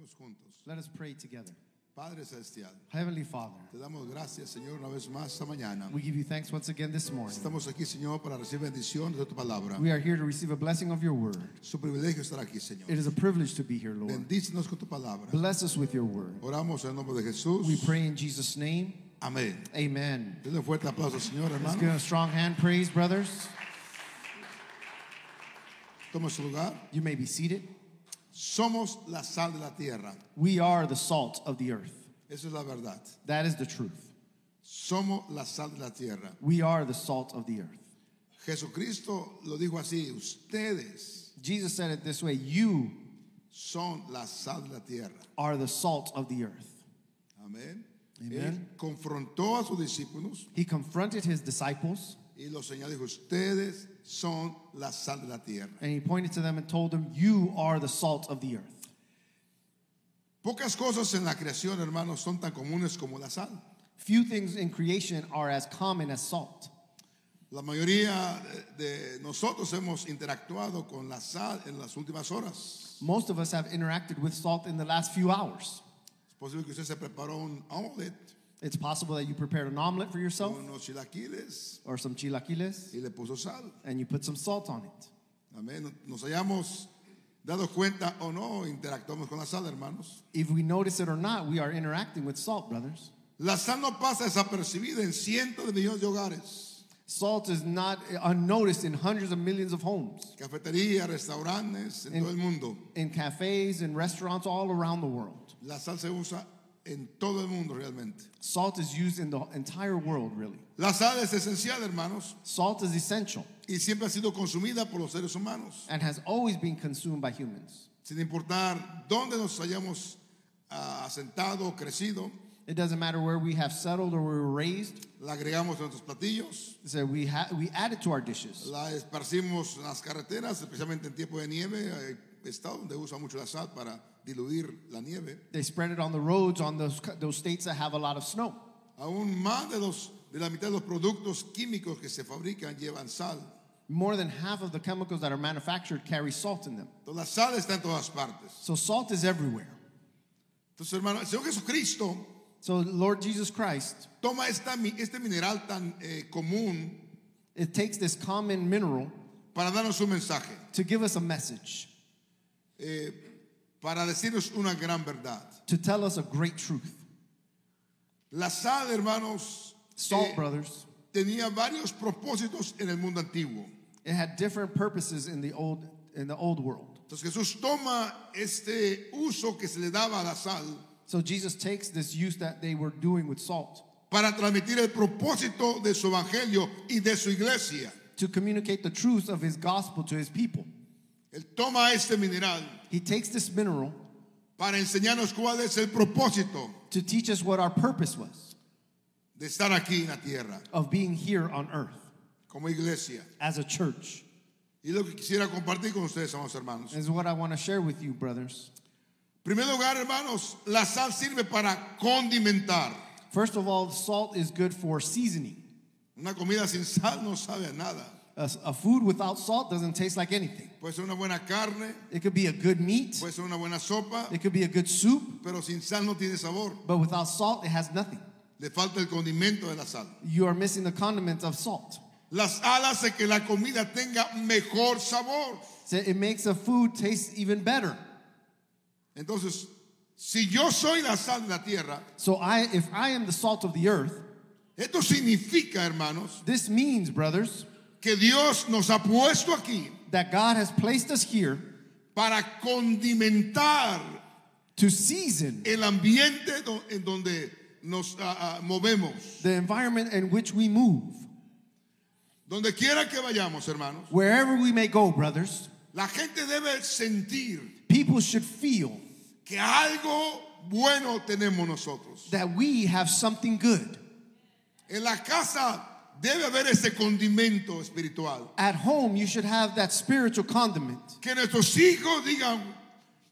Oremos juntos. Let us pray together. Padre Celestial, Heavenly Father, te damos gracias, Señor, una vez más esta mañana. we give you thanks once again this morning. Estamos aquí, Señor, para recibir bendición de tu palabra. We are here to receive a blessing of your word. Su privilegio estar aquí, Señor. It is a privilege to be here, Lord. Bendícenos con tu palabra. Bless us with your word. Oramos en nombre de Jesús. We pray in Jesus' name. Amén. Amen. Denle fuerte aplauso, Señor, Let's give a strong hand praise, brothers. Toma su lugar. You may be seated. Somos la sal de la tierra. We are the salt of the earth. Esa es la verdad. That is the truth. Somos la sal de la tierra. We are the salt of the earth. Jesucristo lo dijo así. Ustedes Jesus said it this way You son la sal de la tierra. are the salt of the earth. Amén. Amen. Él confrontó a sus discípulos He confronted his disciples y los señaló. Dijo, ustedes son la sal de la tierra. and he pointed to them and told them, You are the salt of the earth. Pocas cosas en la creación, hermanos, son tan comunes como la sal. Few things in creation are as common as salt. La mayoría de nosotros hemos interactuado con la sal en las últimas horas. Most of us have interacted with salt in the last few hours. Es posible que usted se preparó un omelet It's possible that you prepared an omelet for yourself unos chilaquiles or some chilaquiles y le puso sal. and you put some salt on it. Amén. Nos hayamos dado cuenta o no, interactuamos con la sal, hermanos. If we notice it or not, we are interacting with salt, brothers. La sal no pasa desapercibida en cientos de millones de hogares. Salt is not unnoticed in hundreds of millions of homes, Cafeterías, restaurantes, en todo el mundo. in cafes and restaurants all around the world. La sal se usa en todo el mundo realmente. Salt is used in the entire world, really. La sal es esencial, hermanos, Salt is essential y siempre ha sido consumida por los seres humanos. and has always been consumed by humans. Sin importar dónde nos hayamos ah, asentado o crecido, It doesn't matter where we have settled or we were raised. la agregamos a nuestros platillos, So we, ha- we add it to our dishes. la esparcimos en las carreteras, especialmente en tiempo de nieve. Hay estados donde usa mucho la sal para diluir la nieve. They spread it on the roads on those, those states that have a lot of snow. Aún más de, los, de la mitad de los productos químicos que se fabrican llevan sal. More than half of the chemicals that are manufactured carry salt in them. Entonces, la sal está en todas partes. So salt is everywhere. Entonces, hermano, el Señor Jesucristo So Lord Jesus Christ, toma esta, este mineral tan eh, común it takes this common mineral para darnos un mensaje, to give us a message, eh, para decirnos una gran verdad. to tell us a great truth. La sal, hermanos, Salt, eh, brothers, tenía varios propósitos en el mundo antiguo. it had different purposes in the old in the old world. Entonces Jesús toma este uso que se le daba a la sal So Jesus takes this use that they were doing with salt para transmitir el propósito de su evangelio y de su iglesia. to communicate the truth of his gospel to his people. Él toma este mineral He takes this mineral para enseñarnos cuál es el propósito to teach us what our purpose was de estar aquí en la tierra of being here on earth como iglesia. as a church. Y lo que quisiera compartir con ustedes, amados hermanos. Is what I want to share with you, brothers. En primer lugar, hermanos, la sal sirve para condimentar. First of all, salt is good for seasoning. Una comida sin sal no sabe a nada. A, a food without salt doesn't taste like anything. Puede ser una buena carne, It could be a good meat, puede ser una buena sopa, it could be a good soup, pero sin sal no tiene sabor. but without salt, it has nothing. Le falta el condimento de la sal. You are missing the condiment of salt. La sal hace que la comida tenga mejor sabor. So it makes a food taste even better. Entonces, si yo soy la sal de la tierra, So I, if I am the salt of the earth, esto significa, hermanos, this means, brothers, que Dios nos ha puesto aquí that God has placed us here para condimentar to season el ambiente do- en donde nos ah, ah, movemos. the environment in which we move. Donde quiera que vayamos, hermanos, Wherever we may go, brothers, la gente debe sentir people should feel que algo bueno tenemos nosotros. that we have something good. En la casa debe haber ese condimento espiritual. At home, you should have that spiritual condiment. Que nuestros hijos digan,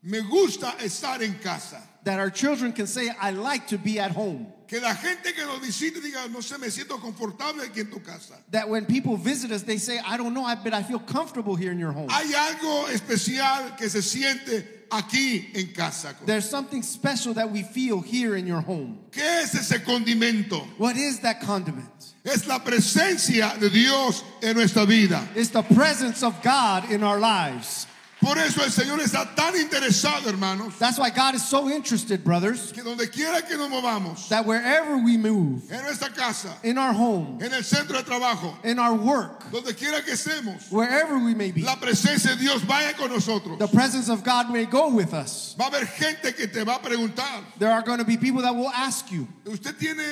Me gusta estar en casa. That our children can say, I like to be at home. Que la gente que nos visite diga, no sé, me siento confortable aquí en tu casa. That when people visit us, they say, I don't know, but I feel comfortable here in your home. Hay algo especial que se siente aquí en casa. There's something special that we feel here in your home. ¿Qué es ese condimento? What is that condiment? Es la presencia de Dios en nuestra vida. It's the presence of God in our lives. Por eso el Señor está tan interesado, hermanos, That's why God is so interested, brothers, que donde quiera que nos movamos, that wherever we move, en nuestra casa, in our home, en el centro de trabajo, in our work, donde quiera que estemos, wherever we may be, la presencia de Dios vaya con nosotros. the presence of God may go with us. Va a haber gente que te va a preguntar, There are going to be people that will ask you, usted tiene,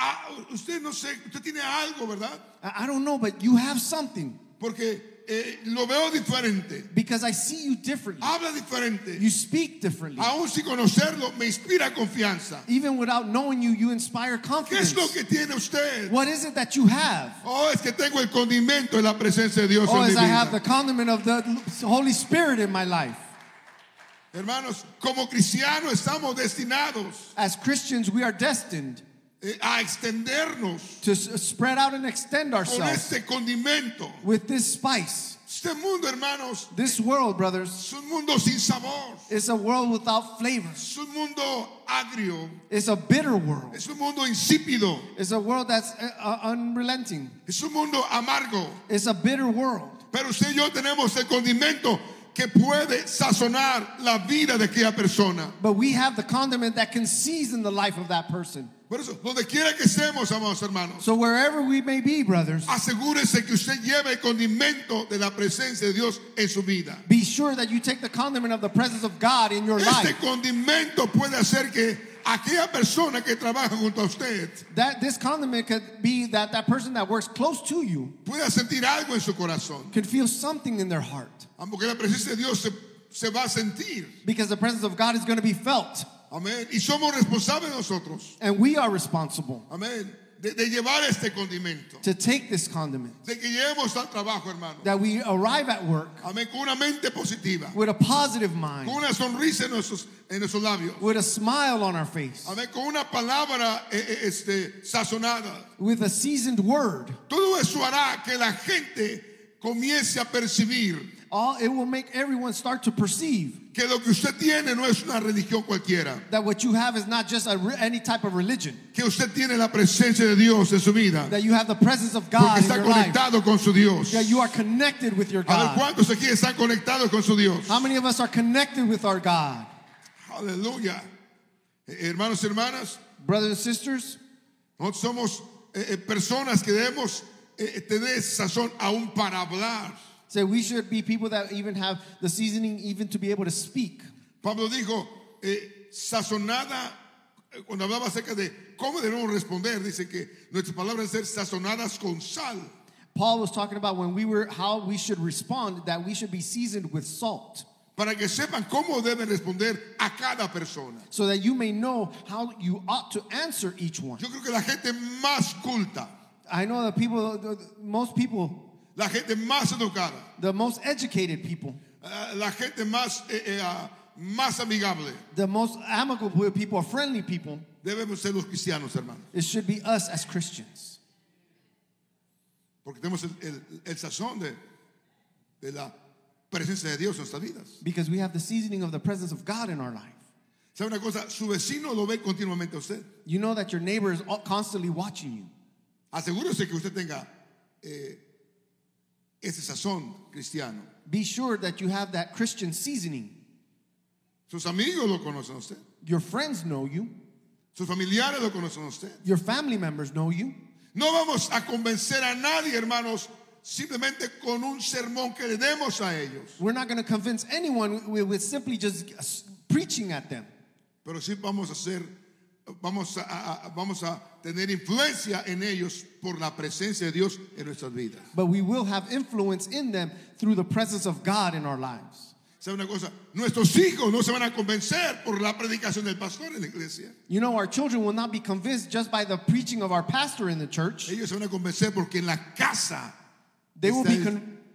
ah, usted no sé, usted tiene algo, ¿verdad? I I don't know, but you have something Porque eh, lo veo diferente, because I see you differently. habla diferente. You speak differently. Aún sin conocerlo, me inspira confianza. Even without knowing you, you inspire ¿Qué es confidence. lo que tiene usted? What is it that you have? Oh, es que tengo el condimento de la presencia de Dios Oh, en mi as I have the vida. condiment of the Holy Spirit in my life. Hermanos, como cristianos estamos destinados As Christians, we are destined a extendernos to spread out and extend con ourselves este condimento. with this spice. Este mundo, hermanos, This world, brothers, es un mundo sin sabor. is a world without flavor. Es un mundo agrio. It's a bitter world. Es un mundo insípido. It's a world that's uh, uh, unrelenting. Es un mundo amargo. It's a bitter world. Pero usted y yo tenemos el condimento que puede sazonar la vida de aquella persona. But we have the condiment that can season the life of that person. Por eso, donde quiera que estemos, amados hermanos, So wherever we may be, brothers, asegúrese que usted lleve el condimento de la presencia de Dios en su vida. be sure that you take the condiment of the presence of God in your Este life. condimento puede hacer que aquella persona que trabaja junto a usted That this condiment could be that that person that works close to you pueda sentir algo en su corazón. can feel something in their heart Porque la presencia de Dios se, se va a sentir. because the presence of God is going to be felt. Amén. Y somos responsables nosotros. And we are responsible Amén. De, de llevar este condimento. to take this condiment, De que lleguemos al trabajo, hermano. that we arrive at work Amén. Con una mente positiva. with a positive mind, Con una sonrisa en nuestros, en nuestros labios. with a smile on our face, Amén. Con una palabra eh, eh, este, sazonada. with a seasoned word. Todo eso hará que la gente comience a percibir All it will make everyone start to perceive que lo que usted tiene no es una religión cualquiera. that what you have is not just a, any type of religion, Que usted tiene la presencia de Dios en su vida. that you have the presence of Porque God in está your life, con su Dios. that you are connected with your God. ¿cuántos aquí están conectados con su Dios? How many of us are connected with our God? Aleluya. Eh, Hermanos y hermanas, Brothers and sisters, nosotros somos eh, eh, personas que debemos eh, tener sazón aún para hablar. Say we should be people that even have the seasoning even to be able to speak. Pablo dijo, eh, sazonada, eh, cuando hablaba acerca de cómo debemos responder, dice que nuestras palabras ser sazonadas con sal. Paul was talking about when we were how we should respond that we should be seasoned with salt para que sepan cómo deben responder a cada persona. so that you may know how you ought to answer each one. Yo creo que la gente más culta, I know that people most people la gente más educada, the most educated people, eh, la gente más, eh, eh, ah, más amigable, the most amicable people, or friendly people, debemos ser los cristianos, hermanos. it should be us as Christians. Porque tenemos el, el- el sazón de, de la presencia de Dios en nuestras vidas. Because we have the seasoning of the presence of God in our life. ¿Sabe una cosa? Su vecino lo ve continuamente a usted. You know that your neighbor is constantly watching you. Asegúrese que usted tenga eh, ese sazón cristiano. Be sure that you have that Christian seasoning. Sus amigos lo conocen a usted. Your friends know you. Sus familiares lo conocen a usted. Your family members know you. No vamos a convencer a nadie, hermanos, simplemente con un sermón que le demos a ellos. We're not going to convince anyone with, with simply just uh, preaching at them. Pero sí vamos a hacer, vamos a, a- vamos a tener influencia en ellos por la presencia de Dios en nuestras vidas. But we will have influence in them through the presence of God in our lives. ¿Sabe una cosa? Nuestros hijos no se van a convencer por la predicación del pastor en la iglesia. You know, our children will not be convinced just by the preaching of our pastor in the church. Ellos se van a convencer porque en la casa They will be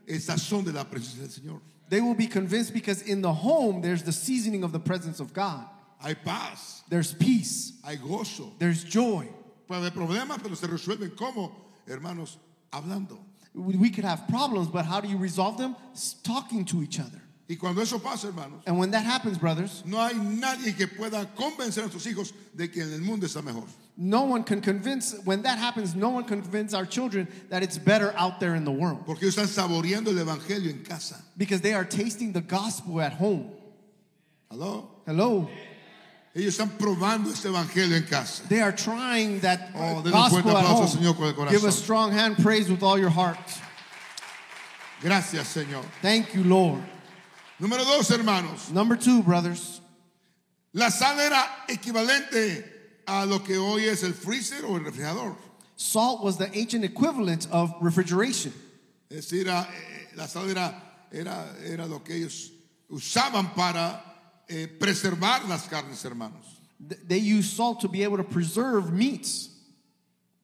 el sazón de la presencia del Señor. They will be convinced because in the home there's the seasoning of the presence of God. Hay paz, There's peace, hay gozo. there's joy. Puede haber problemas, pero se resuelven como, hermanos, hablando. We could have problems, but how do you resolve them? S- Talking to each other. Y cuando eso pasa, hermanos, And when that happens, brothers, no hay nadie que pueda convencer a sus hijos de que en el mundo está mejor. no one can convince, when that happens, no one can convince our children that it's better out there in the world Porque ellos están saboreando el evangelio en casa. because they are tasting the gospel at home. Hello? Hello? Ellos están probando este evangelio en casa. They are trying that Oh, gospel at home. Señor con el corazón. Give a strong hand praise with all your heart. Gracias, Señor. Thank you, Lord. Número dos, hermanos. Number two, brothers. La sal era equivalente a lo que hoy es el freezer o el refrigerador. Salt was the ancient equivalent of refrigeration. Es decir, eh, la sal era, era, era lo que ellos usaban para eh, preservar las carnes, hermanos. Th- They used salt to be able to preserve meats.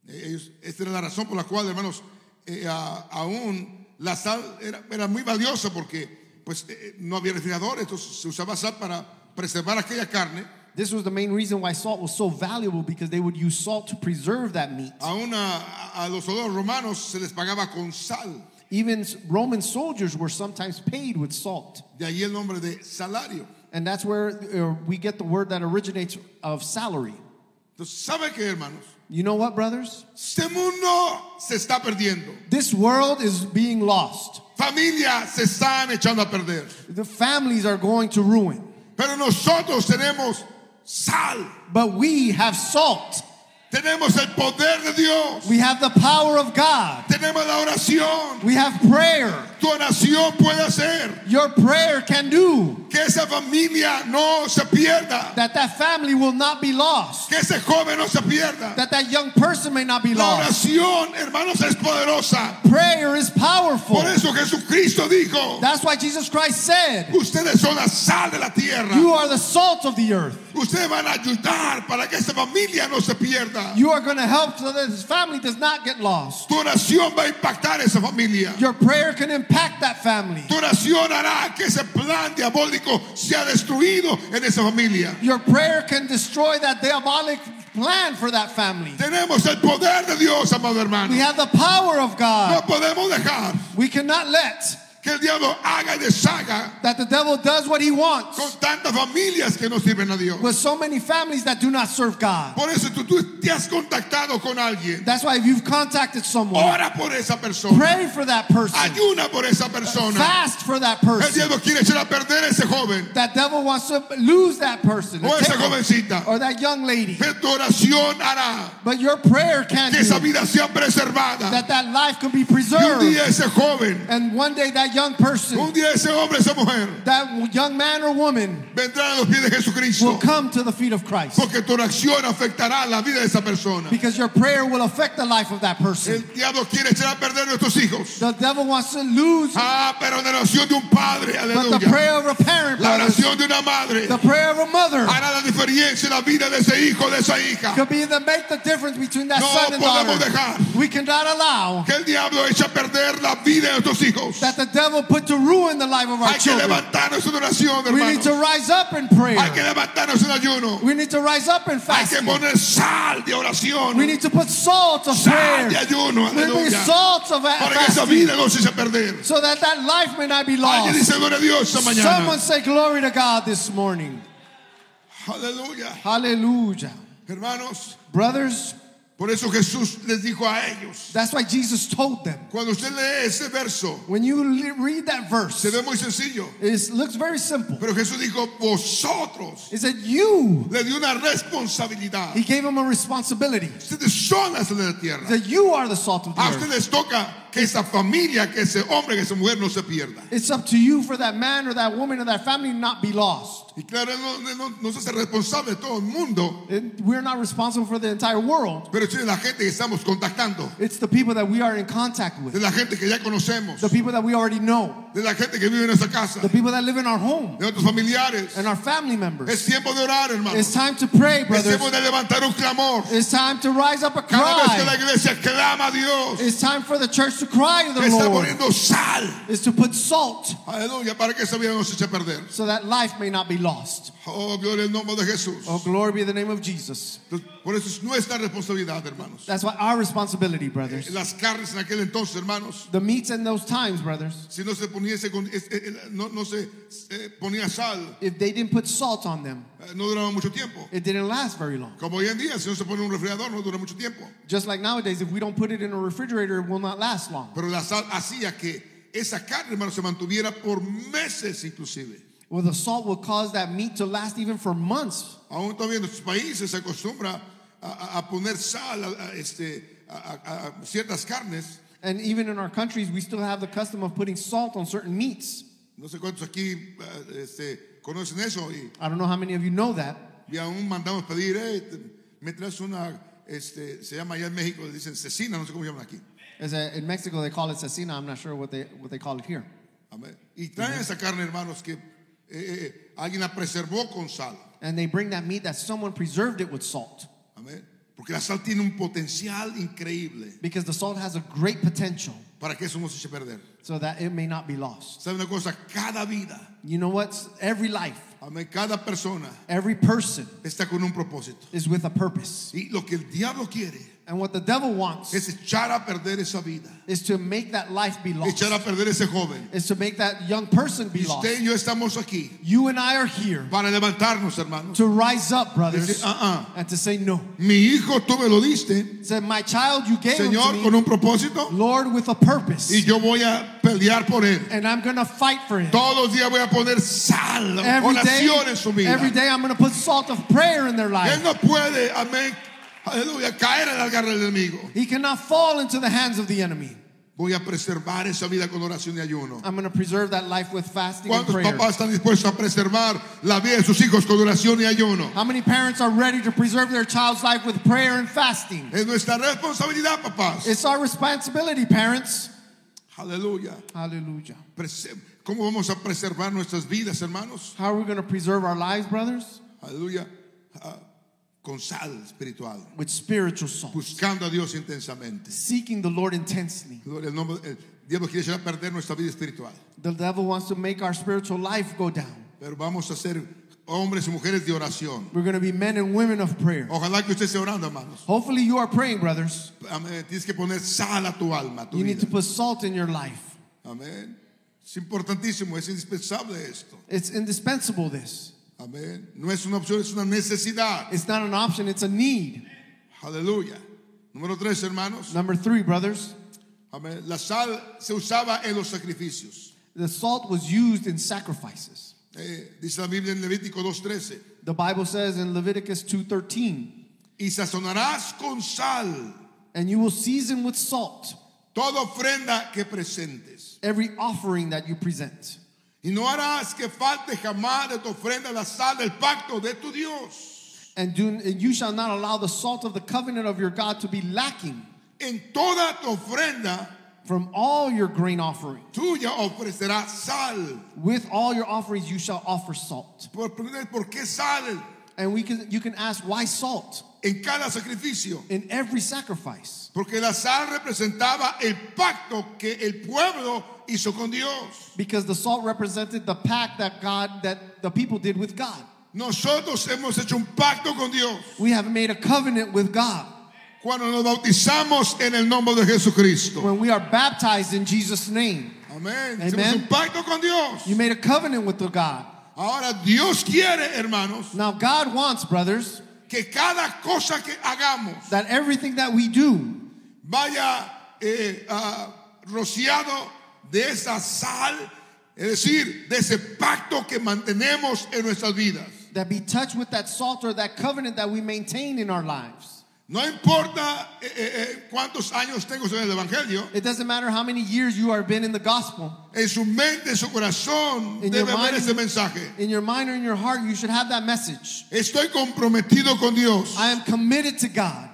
Eh, Ellos, esta era la razón por la cual, hermanos, eh, a- aún la sal era, era muy valiosa porque pues, eh, no había refrigeradores, entonces se usaba sal para preservar aquella carne. This was the main reason why salt was so valuable because they would use salt to preserve that meat. Aún a, a los soldados romanos se les pagaba con sal. Even Roman soldiers were sometimes paid with salt. De ahí el nombre de salario. And that's where uh, we get the word that originates of salary. ¿sabe qué, hermanos? You know what, brothers? Este mundo se está perdiendo. This world is being lost. Familias se están echando a perder. The families are going to ruin. Pero nosotros tenemos sal. But we have salt. Tenemos el poder de Dios. We have the power of God. Tenemos la oración. We have prayer. Tu oración puede hacer Your prayer can do que esa familia no se pierda. that that family will not be lost. Que ese joven no se pierda. That that young person may not be La lost. oración, hermanos, es poderosa. Prayer is powerful. Por eso Jesucristo dijo, That's why Jesus Christ said, ustedes son la sal de la tierra. You are the salt of the earth. Ustedes van a ayudar para que esa familia no se pierda. You are going to help so that his family does not get lost. Tu oración va a impactar esa familia. Your prayer can impact that family. Tu oración hará que ese plan diabólico sea destruido en esa familia. Your prayer can destroy that diabolic plan for that family. Tenemos el poder de Dios, amado hermano. We have the power of No God. podemos dejar We cannot let que el diablo haga y deshaga that the devil does what he wants con tantas familias que no sirven a Dios. with so many families that do not serve God. Por eso tú, tú te has contactado con alguien. That's why if you've contacted someone, Ora por esa persona. pray for that person. Ayuna por esa persona. Fast for that El person. diablo quiere echar a perder a ese joven That devil wants to lose that person. o esa jovencita. Or that young lady. Pero tu oración hará But your prayer can que esa do vida sea preservada. that that life can be Y un preserved. día ese joven, And one day that young person, un día ese hombre, esa mujer, that young man or woman vendrán a los pies de will Jesucristo. come to the feet of Christ. Porque tu oración afectará la vida de esa persona. Because your prayer will affect the life of that El person. diablo quiere echar a perder nuestros hijos. The devil wants to lose, Ah, pero la oración de un padre, but the aleluya. prayer of a parent, La oración de una madre the prayer of a mother, hará la diferencia en la vida de ese hijo, de esa hija. could be the make the difference between that No son and podemos daughter. dejar We cannot allow que el diablo eche a perder la vida de nuestros hijos. that the devil put to ruin the life of our Hay que children. levantarnos en oración, We need to rise up in Hay que prayer. levantarnos en ayuno. We need to rise up in Hay que fasting. poner sal de oración. We need to put salt of Sal prayer. de ayuno, We need salt of Para que esa fasting vida no se perder. so that that life may not be Alguien lost. dice gloria a Dios esta mañana. Someone say glory to God this morning. Hallelujah. Hallelujah. Hermanos, Brothers, por eso Jesús les dijo a ellos. that's why Jesus told them. Cuando usted lee ese verso, When you read that verse, se ve muy sencillo. it looks very simple. Pero Jesús dijo, vosotros It said you. le dio una responsabilidad. He gave them a responsibility. Ustedes son la sal de la tierra. That you are the salt of the A earth. ustedes toca que esa familia, que ese hombre, que esa mujer no se pierda. It's up to you for that man or that woman or that family not be lost. Y claro, no, no, no se hace responsable todo el mundo, And we're not responsible for the entire world. pero de la gente que estamos contactando, It's the people that we are in contact de with, la gente que ya conocemos, the people that we already know, de la gente que vive en nuestra casa, the people that live in our home, de otros familiares. and our family members. Es tiempo de orar, hermano. It's time to pray, Es brothers. tiempo de levantar un clamor. It's time to rise up a Cada vez que la cry. iglesia clama a Dios, It's time for the church to cry to the Está Lord poniendo sal. is to put salt Aleluya, para que esa vida no se eche a perder. so that life may not be lost. Oh, gloria al nombre de Jesús. Oh, glory be the name of Jesus. Por eso es nuestra responsabilidad, hermanos. That's why our responsibility, brothers. Las carnes en aquel entonces, hermanos, The meats in those times, brothers, si no se poniese con- eh, eh, no, no se eh, ponía sal, if they didn't put salt on them, eh, no duraba mucho tiempo. it didn't last very long. Como hoy en día, si no se pone un refrigerador, no dura mucho tiempo. Just like nowadays, if we don't put it in a refrigerator, it will not last long. Pero la sal hacía que esa carne, hermanos, se mantuviera por meses inclusive. Well, the salt will cause that meat to last even for months. Aún todavía en nuestros países se acostumbra a, poner sal a, a- este, a, a- a ciertas carnes. And even in our countries, we still have the custom of putting salt on certain meats. No sé cuántos aquí eh, este, conocen eso y, I don't know how many of you know that. y aún mandamos pedir, "Hey, te- me traes una, este, se llama allá en México, le dicen cecina, no sé cómo llaman aquí. As a, in Mexico, they call it cecina. I'm not sure what they, what they call it here. Amén. Y traen esa carne, hermanos, que eh, eh, alguien la preservó con sal. And they bring that meat that someone preserved it with salt. Amén. Porque la sal tiene un potencial increíble Because the salt has a great potential para que eso no se eche a perder. so that it may not be lost. ¿Sabe una cosa? Cada vida, You know what? Every life, amén, cada persona every person está con un propósito. is with a purpose. Y lo que el diablo quiere And what the devil wants es echar a perder esa vida, is to make that life be lost, echar a perder ese joven. is to make that young person be Y usted lost. y yo estamos aquí You and I are here para levantarnos, hermanos. to rise up, brothers, ah, ah, and to say no. mi hijo tú me lo diste, Say, my child, you gave him to Señor, me, con un propósito, Lord, with a purpose, y yo voy a pelear por él. and I'm gonna fight for him. Todos los días voy a poner sal, Every day, oración en su vida. every day, I'm gonna put salt of prayer in their Él life. no puede, amén, aleluya, caer en la garra del enemigo. He cannot fall into the hands of the enemy. Voy a preservar esa vida con oración y ayuno. I'm gonna preserve that life with fasting and ¿Cuántos prayer. papás están dispuestos a preservar la vida de sus hijos con oración y ayuno? How many parents are ready to preserve their child's life with prayer and fasting? Es nuestra responsabilidad, papás. It's our responsibility, parents. Aleluya. Prese- ¿Cómo vamos a preservar nuestras vidas, hermanos? How are we going to preserve our lives, brothers? Aleluya. Ah, con sal espiritual. With spiritual salt. Buscando a Dios intensamente. Seeking the Lord intensely. Al nombre- El diablo quiere echar a perder nuestra vida espiritual. The devil wants to make our spiritual life go down. Pero vamos a ser hombres y mujeres de oración. We're going to be men and women of prayer. Ojalá que usted esté orando, hermanos. Hopefully, you are praying, brothers. Amén. Tienes que poner sal a tu alma, tu You need vida. to put salt in your life. Amén. Es importantísimo, es indispensable esto. It's indispensable, this. Amén. No es una opción, es una necesidad. It's not an option, it's a need. Aleluya. Número tres, hermanos. Number three, brothers. Amén. La sal se usaba en los sacrificios. The salt was used in sacrifices. Eh, dice la Biblia en Levítico 2.13. The Bible says in Leviticus 2:13, Y sazonarás con sal "And you will season with salt toda ofrenda que presentes. every offering that you present, Y no harás que falte jamás de tu ofrenda la sal del pacto de tu Dios. and, do, and you shall not allow the salt of the covenant of your God to be lacking En toda tu ofrenda from all your grain offering. tuya ofrecerás sal. With all your offerings you shall offer salt." ¿Por, por qué sal And we can you can ask why salt en cada sacrificio? in every sacrifice? Porque la sal representaba el pacto que el pueblo hizo con Dios. Because the salt represented the pact that God that the people did with God. Nosotros hemos hecho un pacto con Dios We have made a covenant with God. Cuando nos bautizamos en el nombre de Jesucristo. When we are baptized in Jesus' name, Amén. Amen. Hicimos un pacto con Dios. you made a covenant with the God. Ahora Dios quiere, hermanos, Now, God wants, brothers, que cada cosa que hagamos that everything that we do vaya eh, ah, rociado de esa sal, es decir, de ese pacto que mantenemos en nuestras vidas. that be touched with that salt or that covenant that we maintain in our lives. No importa eh, eh, eh, cuántos años tengo en el Evangelio, It doesn't matter how many years you have been in the gospel. en su mente, en su corazón In your debe haber mind- ese mensaje. In your mind or in your heart, you should have that message. Estoy comprometido con Dios. I am committed to God.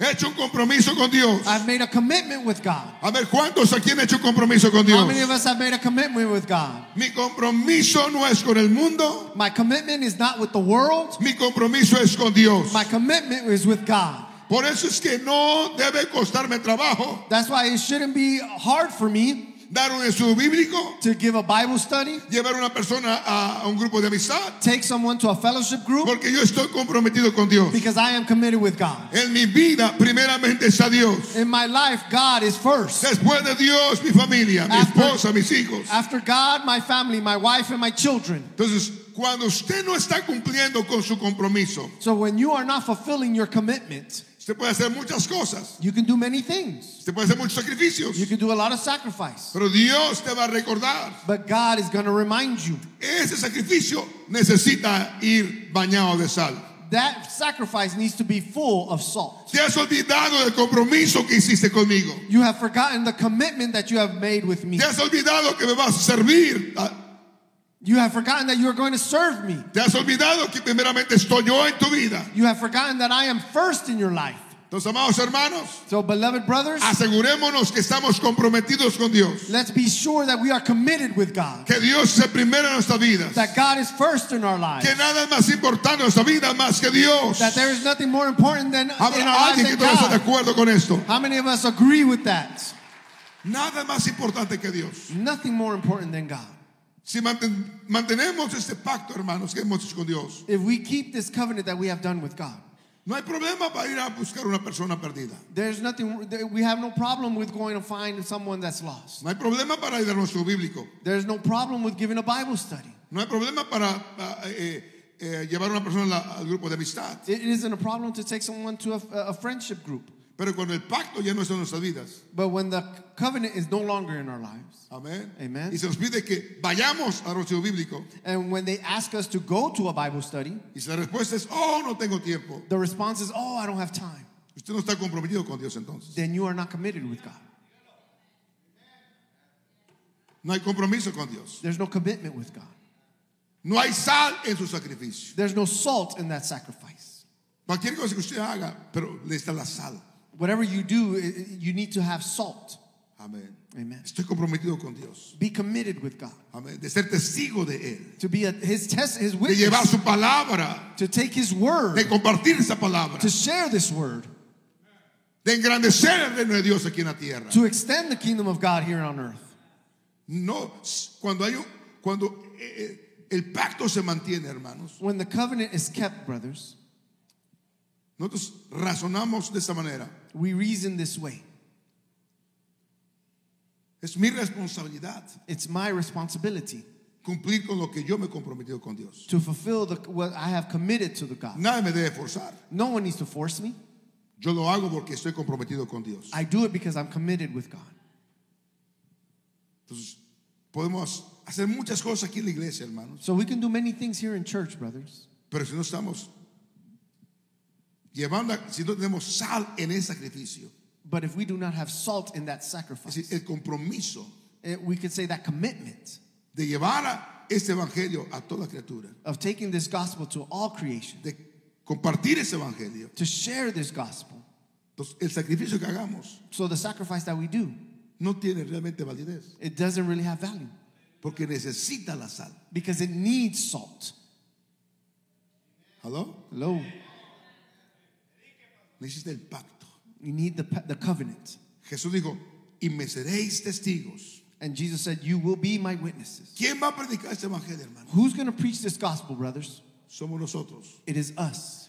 He hecho un compromiso con Dios. I've made a commitment with God. A ver, ¿cuántos aquí han hecho un compromiso con Dios? How many of us have made a commitment with God? Mi compromiso no es con el mundo, My commitment is not with the world. mi compromiso es con Dios. My commitment is with God. Por eso es que no debe costarme trabajo That's why it shouldn't be hard for me dar un estudio bíblico, to give a Bible study, llevar una persona a, a un grupo de amistad, take someone to a fellowship group, porque yo estoy comprometido con Dios. because I am committed with God. En mi vida, primeramente está Dios. In my life, God is first. Después de Dios, mi familia, mi After- esposa, mis hijos. After God, my family, my wife, and my children. Entonces, cuando usted no está cumpliendo con su compromiso, So when you are not fulfilling your commitment, usted puede hacer muchas cosas, you can do many things. usted puede hacer muchos sacrificios, You can do a lot of sacrifice. pero Dios te va a recordar. But God is going to remind you Ese sacrificio necesita ir bañado de sal. that sacrifice needs to be full of salt. Te has olvidado del compromiso que hiciste conmigo. You have forgotten the commitment that you have made with me. Te has olvidado que me vas a servir. You have forgotten that you are going to serve me. Te has olvidado que primeramente estoy yo en tu vida. You have forgotten that I am first in your life. Entonces, amados hermanos, So, beloved brothers, asegurémonos que estamos comprometidos con Dios. let's be sure that we are committed with God, Que Dios es primero en nuestra vida. that God is first in our lives, Que nada es más importante en nuestra vida más que Dios. that there is nothing more important than in our lives than está de God. acuerdo con esto. How many of us agree with that? Nada más importante que Dios. Nothing more important than God. Si manten- mantenemos este pacto, hermanos, que hemos hecho con Dios, If we keep this covenant that we have done with God, no hay problema para ir a buscar una persona perdida. there's nothing, we have no problem with going to find someone that's lost. No hay problema para ir a nuestro bíblico. There's no problem with giving a Bible study. No hay problema para ah, eh, eh, llevar a una persona a la- al grupo de amistad. It isn't a problem to take someone to a, a friendship group. Pero cuando el pacto ya no está en nuestras vidas. But when the covenant is no longer in our lives, Amén. Amen. Y se nos pide que vayamos al archivo bíblico. and when they ask us to go to a Bible study, Y la respuesta es, oh, no tengo tiempo. the response is, oh, I don't have time. Usted no está comprometido con Dios entonces. Then you are not committed with God. No hay compromiso con Dios. There's no commitment with God. No hay sal en su sacrificio. There's no salt in that sacrifice. Cualquier cosa que usted haga, pero le está la sal. Whatever you do, you need to have salt. Amén. Amen. Estoy comprometido con Dios. Be committed with God. Amén. De ser testigo de Él. To be a, his test, his witness. De llevar su palabra. to take his word, De compartir esa palabra. to share this word, De engrandecer el reino de Dios aquí en la tierra. to extend the kingdom of God here on earth. No, cuando hay cuando eh, eh, el pacto se mantiene, hermanos. When the covenant is kept, brothers, Nosotros razonamos de esta manera. We reason this way. Es mi responsabilidad It's my responsibility cumplir con lo que yo me he comprometido con Dios. to fulfill the, what I have committed to the God. Nadie me debe forzar. No one needs to force me. Yo lo hago porque estoy comprometido con Dios. I do it because I'm committed with God. Entonces, podemos hacer muchas cosas aquí en la iglesia, hermanos. So we can do many things here in church, brothers. Pero si no estamos llevando, si no tenemos sal en el sacrificio, But if we do not have salt in that es sacrifice, decir, el compromiso eh, we could say that commitment de llevar a este evangelio a toda criatura, of taking this gospel to all creation, de compartir ese evangelio. to share this gospel. Entonces, el sacrificio que hagamos So the sacrifice that we do, no tiene realmente validez, it doesn't really have value porque necesita la sal. because it needs salt. ¿Aló? Hello. Necesita el pacto. You need the, the covenant. Jesús dijo, y me seréis testigos. And Jesus said, You will be my witnesses. ¿Quién va a predicar este evangelio, hermano? Who's going to preach this gospel, brothers? Somos nosotros. It is us.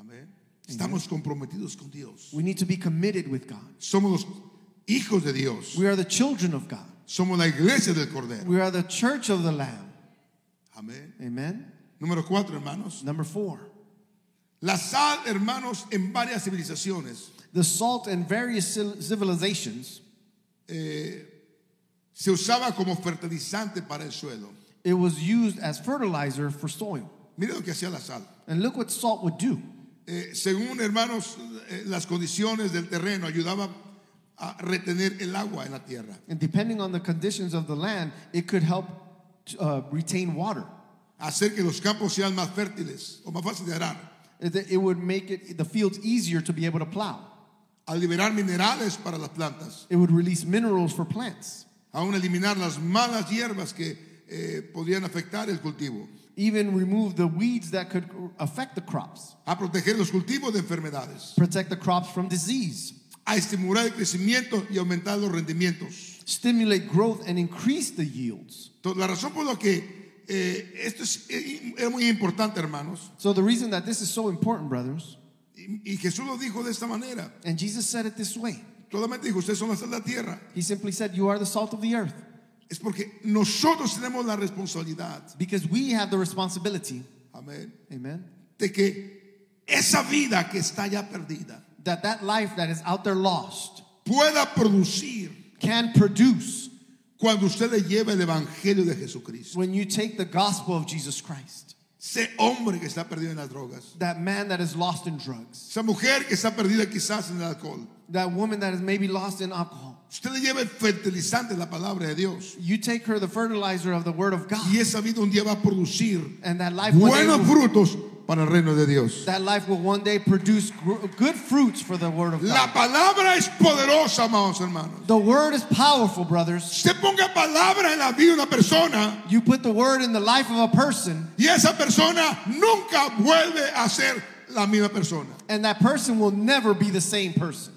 Amén. Estamos comprometidos con Dios. We need to be committed with God. Somos los hijos de Dios. We are the children of God. Somos la iglesia del Cordero. We are the church of the Lamb. Amén. Amen. Número cuatro, hermanos. Number four, La sal, hermanos, en varias civilizaciones the salt in various civil- civilizations, eh, se usaba como fertilizante para el suelo. it was used as fertilizer for soil. Mire lo que hacía la sal. And look what salt would do. Eh, según, hermanos, eh, las condiciones del terreno ayudaba a retener el agua en la tierra. And depending on the conditions of the land, it could help uh, retain water. Hacer que los campos sean más fértiles o más fáciles de arar. It it would make it, the fields easier to be able to plow. Al liberar minerales para las plantas. It would release minerals for plants. Aún eliminar las malas hierbas que eh, podrían afectar el cultivo. even remove the weeds that could affect the crops, a proteger los cultivos de enfermedades, protect the crops from disease, a estimular el crecimiento y aumentar los rendimientos. stimulate growth, and increase the yields. La razón por la que eh, esto es, eh, es muy importante, hermanos, So, the reason that this is so important, brothers, y, y Jesús lo dijo de esta manera, and Jesus said it this way. Solamente dijo, ustedes son la sal de la tierra, He simply said, You are the salt of the earth. es porque nosotros tenemos la responsabilidad, Because we have the responsibility, amén, amen, de que esa vida que está ya perdida that that life that is out there lost pueda producir can produce cuando usted le lleva el evangelio de Jesucristo. when you take the gospel of Jesus Christ. Ese hombre que está perdido en las drogas, That man that is lost in drugs, esa mujer que está perdida quizás en el alcohol. that woman that is maybe lost in alcohol. Usted le lleva el fertilizante, la palabra de Dios. You take her the fertilizer of the word of God, Y esa vida un día va a producir and that life one day buenos frutos para el reino de Dios. that life will one day produce good fruits for the word of God. La palabra es poderosa, amados hermanos. The word is powerful, brothers. Usted ponga palabra en la vida de una persona You put the word in the life of a person, y esa persona nunca vuelve a ser la misma persona. and that person will never be the same person.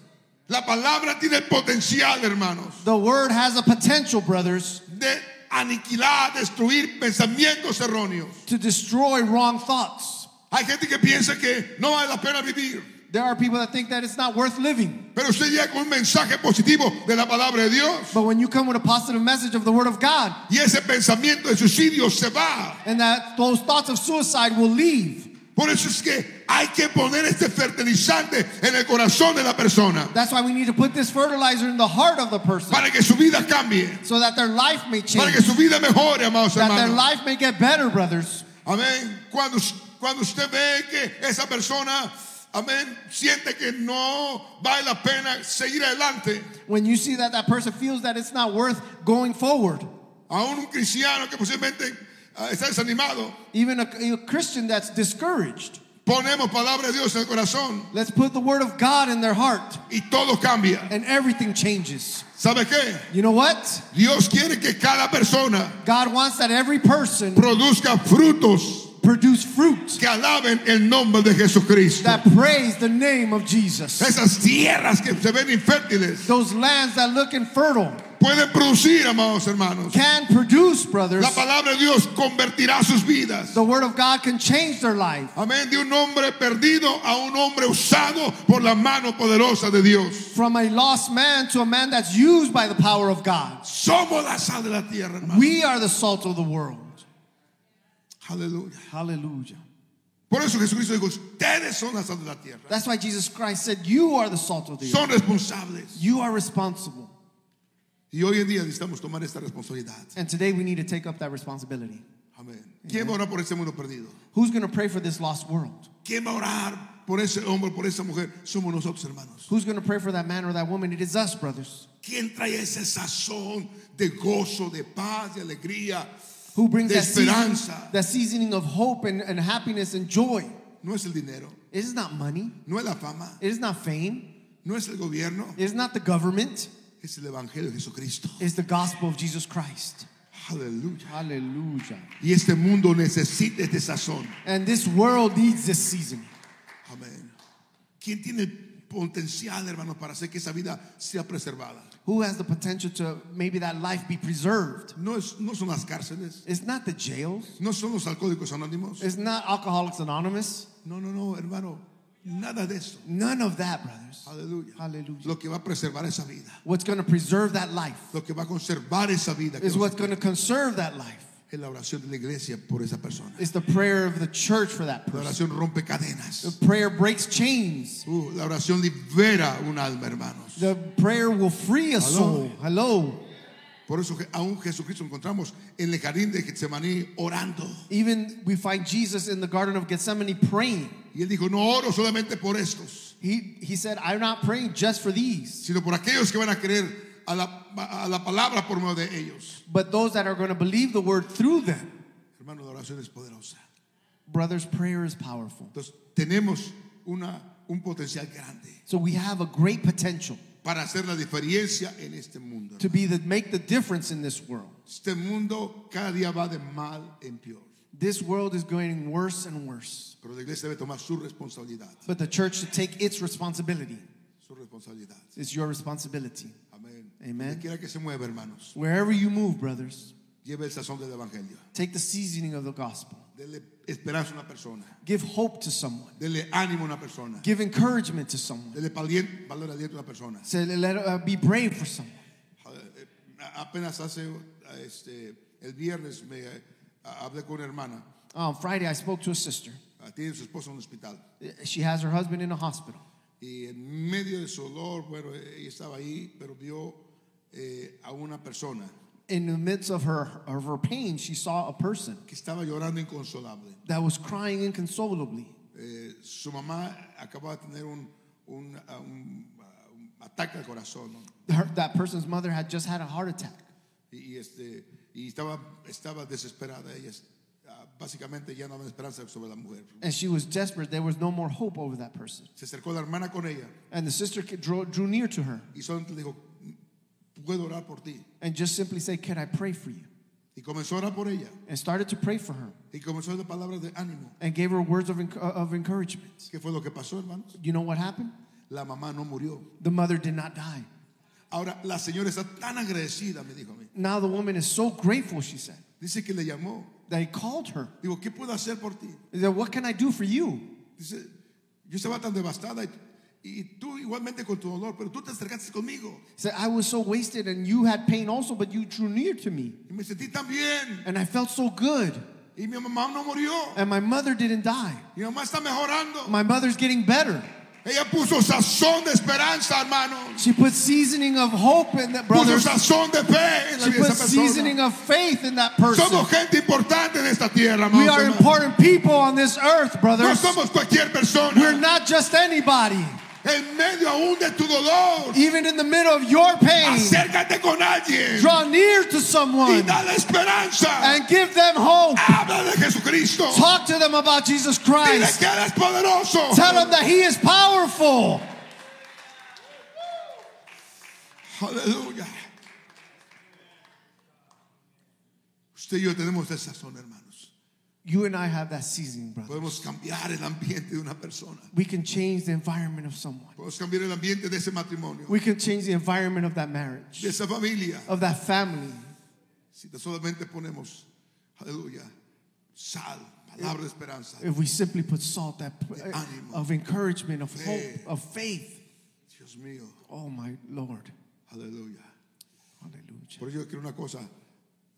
La palabra tiene potencial, hermanos, The word has a potential, brothers, de aniquilar, destruir pensamientos erróneos. to destroy wrong thoughts. Hay gente que piensa que no vale la pena vivir. There are people that think that it's not worth living. Pero usted llega con un mensaje positivo de la palabra de Dios. But when you come with a positive message of the word of God, Y ese pensamiento de suicidio se va. and that those thoughts of suicide will leave. Por eso es que hay que poner este fertilizante en el corazón de la persona. That's why we need to put this fertilizer in the heart of the person Para que su vida cambie. so that their life may Para que change, su vida mejore, amados that their hermanos. life may get better, brothers. Amén. Cuando, cuando usted ve que esa persona, amén, siente que no vale la pena seguir adelante. When you see that that person feels that it's not worth going forward, Aún un cristiano que posiblemente ah, está desanimado. even a, a Christian that's discouraged, Ponemos palabra de Dios en el corazón let's put the word of God in their heart y todo cambia. and everything changes. ¿Sabe qué? You know what? Dios quiere que cada persona God wants that every person produzca frutos produce fruit que alaben el nombre de Jesucristo. that praise the name of Jesus. Esas tierras que se ven infértiles Those lands that look infertile pueden producir, amados hermanos. can produce, brothers. La palabra de Dios convertirá sus vidas. The word of God can change their life. Amén. De un hombre perdido a un hombre usado por la mano poderosa de Dios. From a lost man to a man that's used by the power of God. Somos la sal de la tierra, hermano. We are the salt of the world. Aleluya. Hallelujah. Por eso Jesucristo dijo, ustedes son la sal de la tierra. That's why Jesus Christ said, You are the salt of the earth. Son responsables. You are responsible. Y hoy en día necesitamos tomar esta responsabilidad. And today we need to take up that responsibility. Amén. ¿Quién va a orar por este mundo perdido? Who's going to pray for this lost world? ¿Quién va a orar por ese hombre, por esa mujer? Somos nosotros, hermanos. Who's going to pray for that man or that woman? It is us, brothers. ¿Quién trae ese sazón de gozo, de paz, de alegría? Who brings De that, season- esperanza. that seasoning of hope and, and happiness and joy? No es el dinero, It is not money. no es la fama, It is not fame. no es el gobierno, It is not the government. es el evangelio de Jesucristo. It's the gospel of Jesus Christ. Hallelujah. Hallelujah. Y este mundo necesita este sazón. And this world needs this season. Amén. ¿Quién tiene potencial, hermanos, para hacer que esa vida sea preservada? Who has the potential to maybe that life be preserved? No, es, no son las cárceles, It's not the jails. no son los alcohólicos anónimos. It's not Alcoholics Anonymous. No, no, no, hermano, nada de eso. None of that, brothers. Aleluya. Hallelujah. Lo que va a preservar esa vida, What's going to preserve that life lo que va a conservar esa vida, is what's going to conserve that life. Es la oración de la iglesia por esa persona. It's the prayer of the church for that La person. oración rompe cadenas. The prayer breaks chains. Uh, la oración libera un alma, hermanos. The prayer will free a soul. Hello. Por eso que aún Jesucristo encontramos en el jardín de Getsemaní orando. Even we find Jesus in the Garden of Gethsemane praying. Y él dijo, no oro solamente por estos, He, he said, I'm not praying just for these, sino por aquellos que van a creer a la, a la palabra por medio de ellos. but those that are going to believe the word through them. Hermano, la oración es poderosa. Brothers, prayer is powerful. Entonces, tenemos una, un potencial grande So we have a great potential para hacer la diferencia en este mundo. to be the make the difference in this world. Este mundo cada día va de mal en peor. This world is going worse and worse. Pero la iglesia debe tomar su responsabilidad. But the church should take its responsibility. Su responsabilidad. It's your responsibility. Amen. Que se mueva, hermanos, Wherever you move, brothers, lleve el sazón del evangelio. take the seasoning of the gospel. Dele esperanza a una persona. Give hope to someone. Dele ánimo a una persona. Give encouragement to someone. Dele valor aliento a una persona. Say, let uh, be brave for someone. Eh, Apenas hace eh, este, el viernes me eh, hablé con una hermana. On Friday, I spoke to a sister. Ah, Tiene su esposo en un hospital. She has her husband in a hospital. Y en medio de su dolor, bueno, ella estaba ahí, pero vio eh, a una persona In the midst of her, of her pain, she saw a person que estaba llorando inconsolable. that was crying inconsolably. Eh, su mamá acababa de tener un, un, ah, un, ah, un ataque al corazón ¿no? Her, that person's mother had just had a heart attack. y, y, este, y estaba, estaba desesperada. Ella ah, básicamente ya no había esperanza sobre la mujer. And she was desperate. There was no more hope over that person. Se acercó la hermana con ella And the sister drew, drew near to her y le dijo, puedo orar por ti. and just simply said, Can I pray for you? Y comenzó a orar por ella. And started to pray for her Y comenzó a palabras de ánimo. and gave her words of, of encouragement. ¿Qué fue lo que pasó, hermanos? You know what happened? La mamá no murió. The mother did not die. Ahora, la señora está tan agradecida, me dijo a mí. Now the woman is so grateful, she said, Dice que le llamó. that he called her. Digo, ¿qué puedo hacer por ti? He said, What can I do for you? Dice, yo estaba tan devastada y, y tú igualmente con tu dolor, pero tú te acercaste conmigo said, I was so wasted and you had pain also, but you drew near to me. y me sentí tan bien. And I felt so good. Y mi mamá no murió. And my mother didn't die. Mi mamá está mejorando. My mother's getting better. Ella puso sazón de esperanza, hermano. She put seasoning of hope in that Puso brother. sazón de fe en la She vida put esa seasoning of faith in that person. Somos gente importante en esta tierra, We are important people on this earth, No brothers. somos cualquier persona. We're not just anybody. En medio aún de tu dolor, Even in the middle of your pain, acércate con alguien draw near to y someone dale esperanza. and give them hope. Habla de Jesucristo. Talk to them about Jesus Dile Christ. que eres poderoso. Tell them that He is powerful. Hallelujah. Usted y yo tenemos esa sazón, hermanos. You and I have that seasoning, brother. Podemos cambiar el ambiente de una persona. We can change the environment of someone. Podemos cambiar el ambiente de ese matrimonio, We can change the environment of that marriage, de esa familia. of that family. Si solamente ponemos, aleluya, sal, palabra de esperanza. If we simply put salt that of encouragement, of hope, of faith. Dios mío, Oh my Lord. aleluya. Hallelujah. Por eso yo quiero una cosa,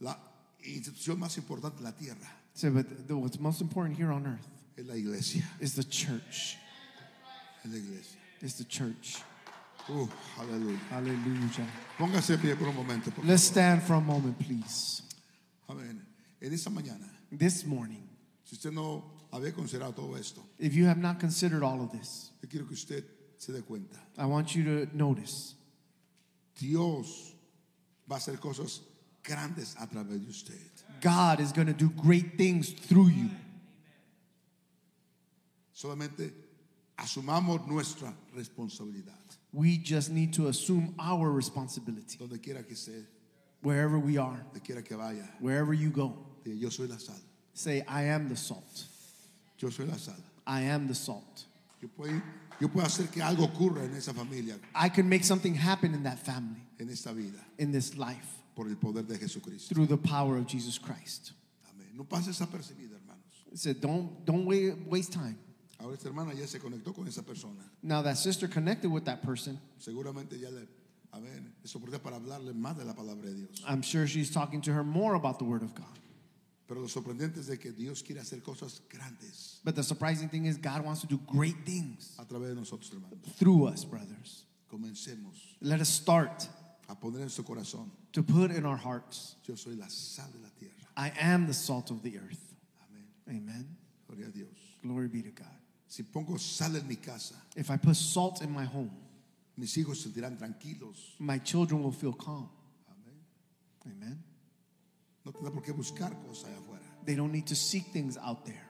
la institución más importante en la tierra But the, what's most important here on earth es la iglesia. is the church. Es la iglesia. Is the church. Uh, aleluya. Hallelujah. Póngase pie por un momento. Let's stand for a moment, please. Amén. En esta mañana, This morning, si usted no había considerado todo esto, if you have not considered all of this, yo quiero que usted se dé cuenta. I want you to notice Dios va a hacer cosas grandes a través de usted. God is going to do great things through you. Solamente asumamos nuestra responsabilidad. We just need to assume our responsibility Donde quiera que esté, wherever we are, donde quiera que vaya, wherever you go. yo soy la sal. Say, I am the salt. Yo soy la sal. I am the salt. Yo puedo, yo puedo hacer que algo ocurra en esa familia, I can make something happen in that family, en esta vida, in this life, por el poder de Jesucristo. through the power of Jesus Christ. Amén. No pase desapercibida, hermanos. He said, don't, don't waste time. Ahora esta hermana ya se conectó con esa persona. Now, that sister connected with that person. Seguramente ya le, amén, es oportunidad para hablarle más de la palabra de Dios. I'm sure she's talking to her more about the Word of God. Pero lo sorprendente es de que Dios quiere hacer cosas grandes But the surprising thing is, God wants to do great things a través de nosotros, hermanos. through us, brothers. Comencemos Let us start a poner en su corazón, to put in our hearts, yo soy la sal de la tierra. I am the salt of the earth. Amén. Amen. Gloria a Dios. Glory be to God. Si pongo sal en mi casa, If I put salt in my home, mis hijos se sentirán tranquilos. my children will feel calm. Amén. Amen. No tendrá por qué buscar cosas allá afuera. They don't need to seek things out there.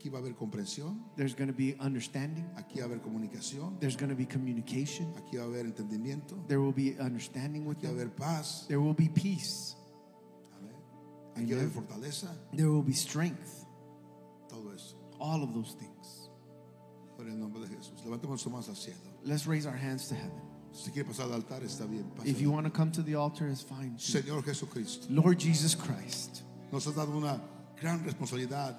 Aquí va a haber comprensión, There's going to be understanding, aquí va a haber comunicación, there's going to be communication, aquí va a haber entendimiento, there will be understanding with aquí va a haber paz, there will be peace, Amén. aquí va a haber fortaleza, there will be strength, todo eso. All of those things. Por el nombre de Jesús. Levantemos nuestras manos al cielo. Let's raise our hands to heaven. Si quiere pasar al altar, está bien. If you want to come to the altar, it's fine. Señor Jesucristo, Lord Jesus Christ, nos has dado una gran responsabilidad,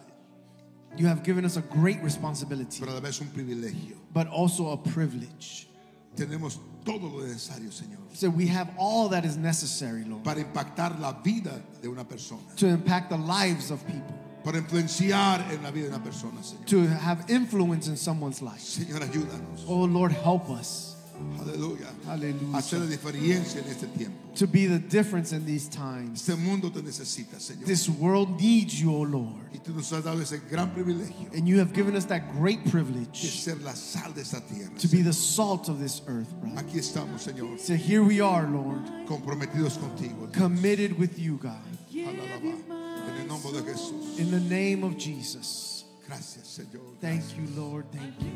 you have given us a great responsibility, pero a la vez un privilegio. but also a privilege. Tenemos todo lo necesario, Señor, So we have all that is necessary, Lord, para impactar la vida de una persona, to impact the lives of people, para influenciar en la vida de una persona, Señor. to have influence in someone's life. Señor, ayúdanos. Oh Lord, help us Hacer la diferencia en este tiempo. to be the difference in these times. Este mundo te necesita, Señor. This world needs you, oh Lord. Y tú nos has dado ese gran privilegio And you have given us that great de privilege ser la sal de esta tierra. to be the salt of this earth, brother. Aquí estamos, Señor, So here we are, Lord, comprometidos contigo. Committed with you, God. En el nombre de Jesús. In the name of Jesus. Gracias, Señor. Thank you, Lord. Thank you.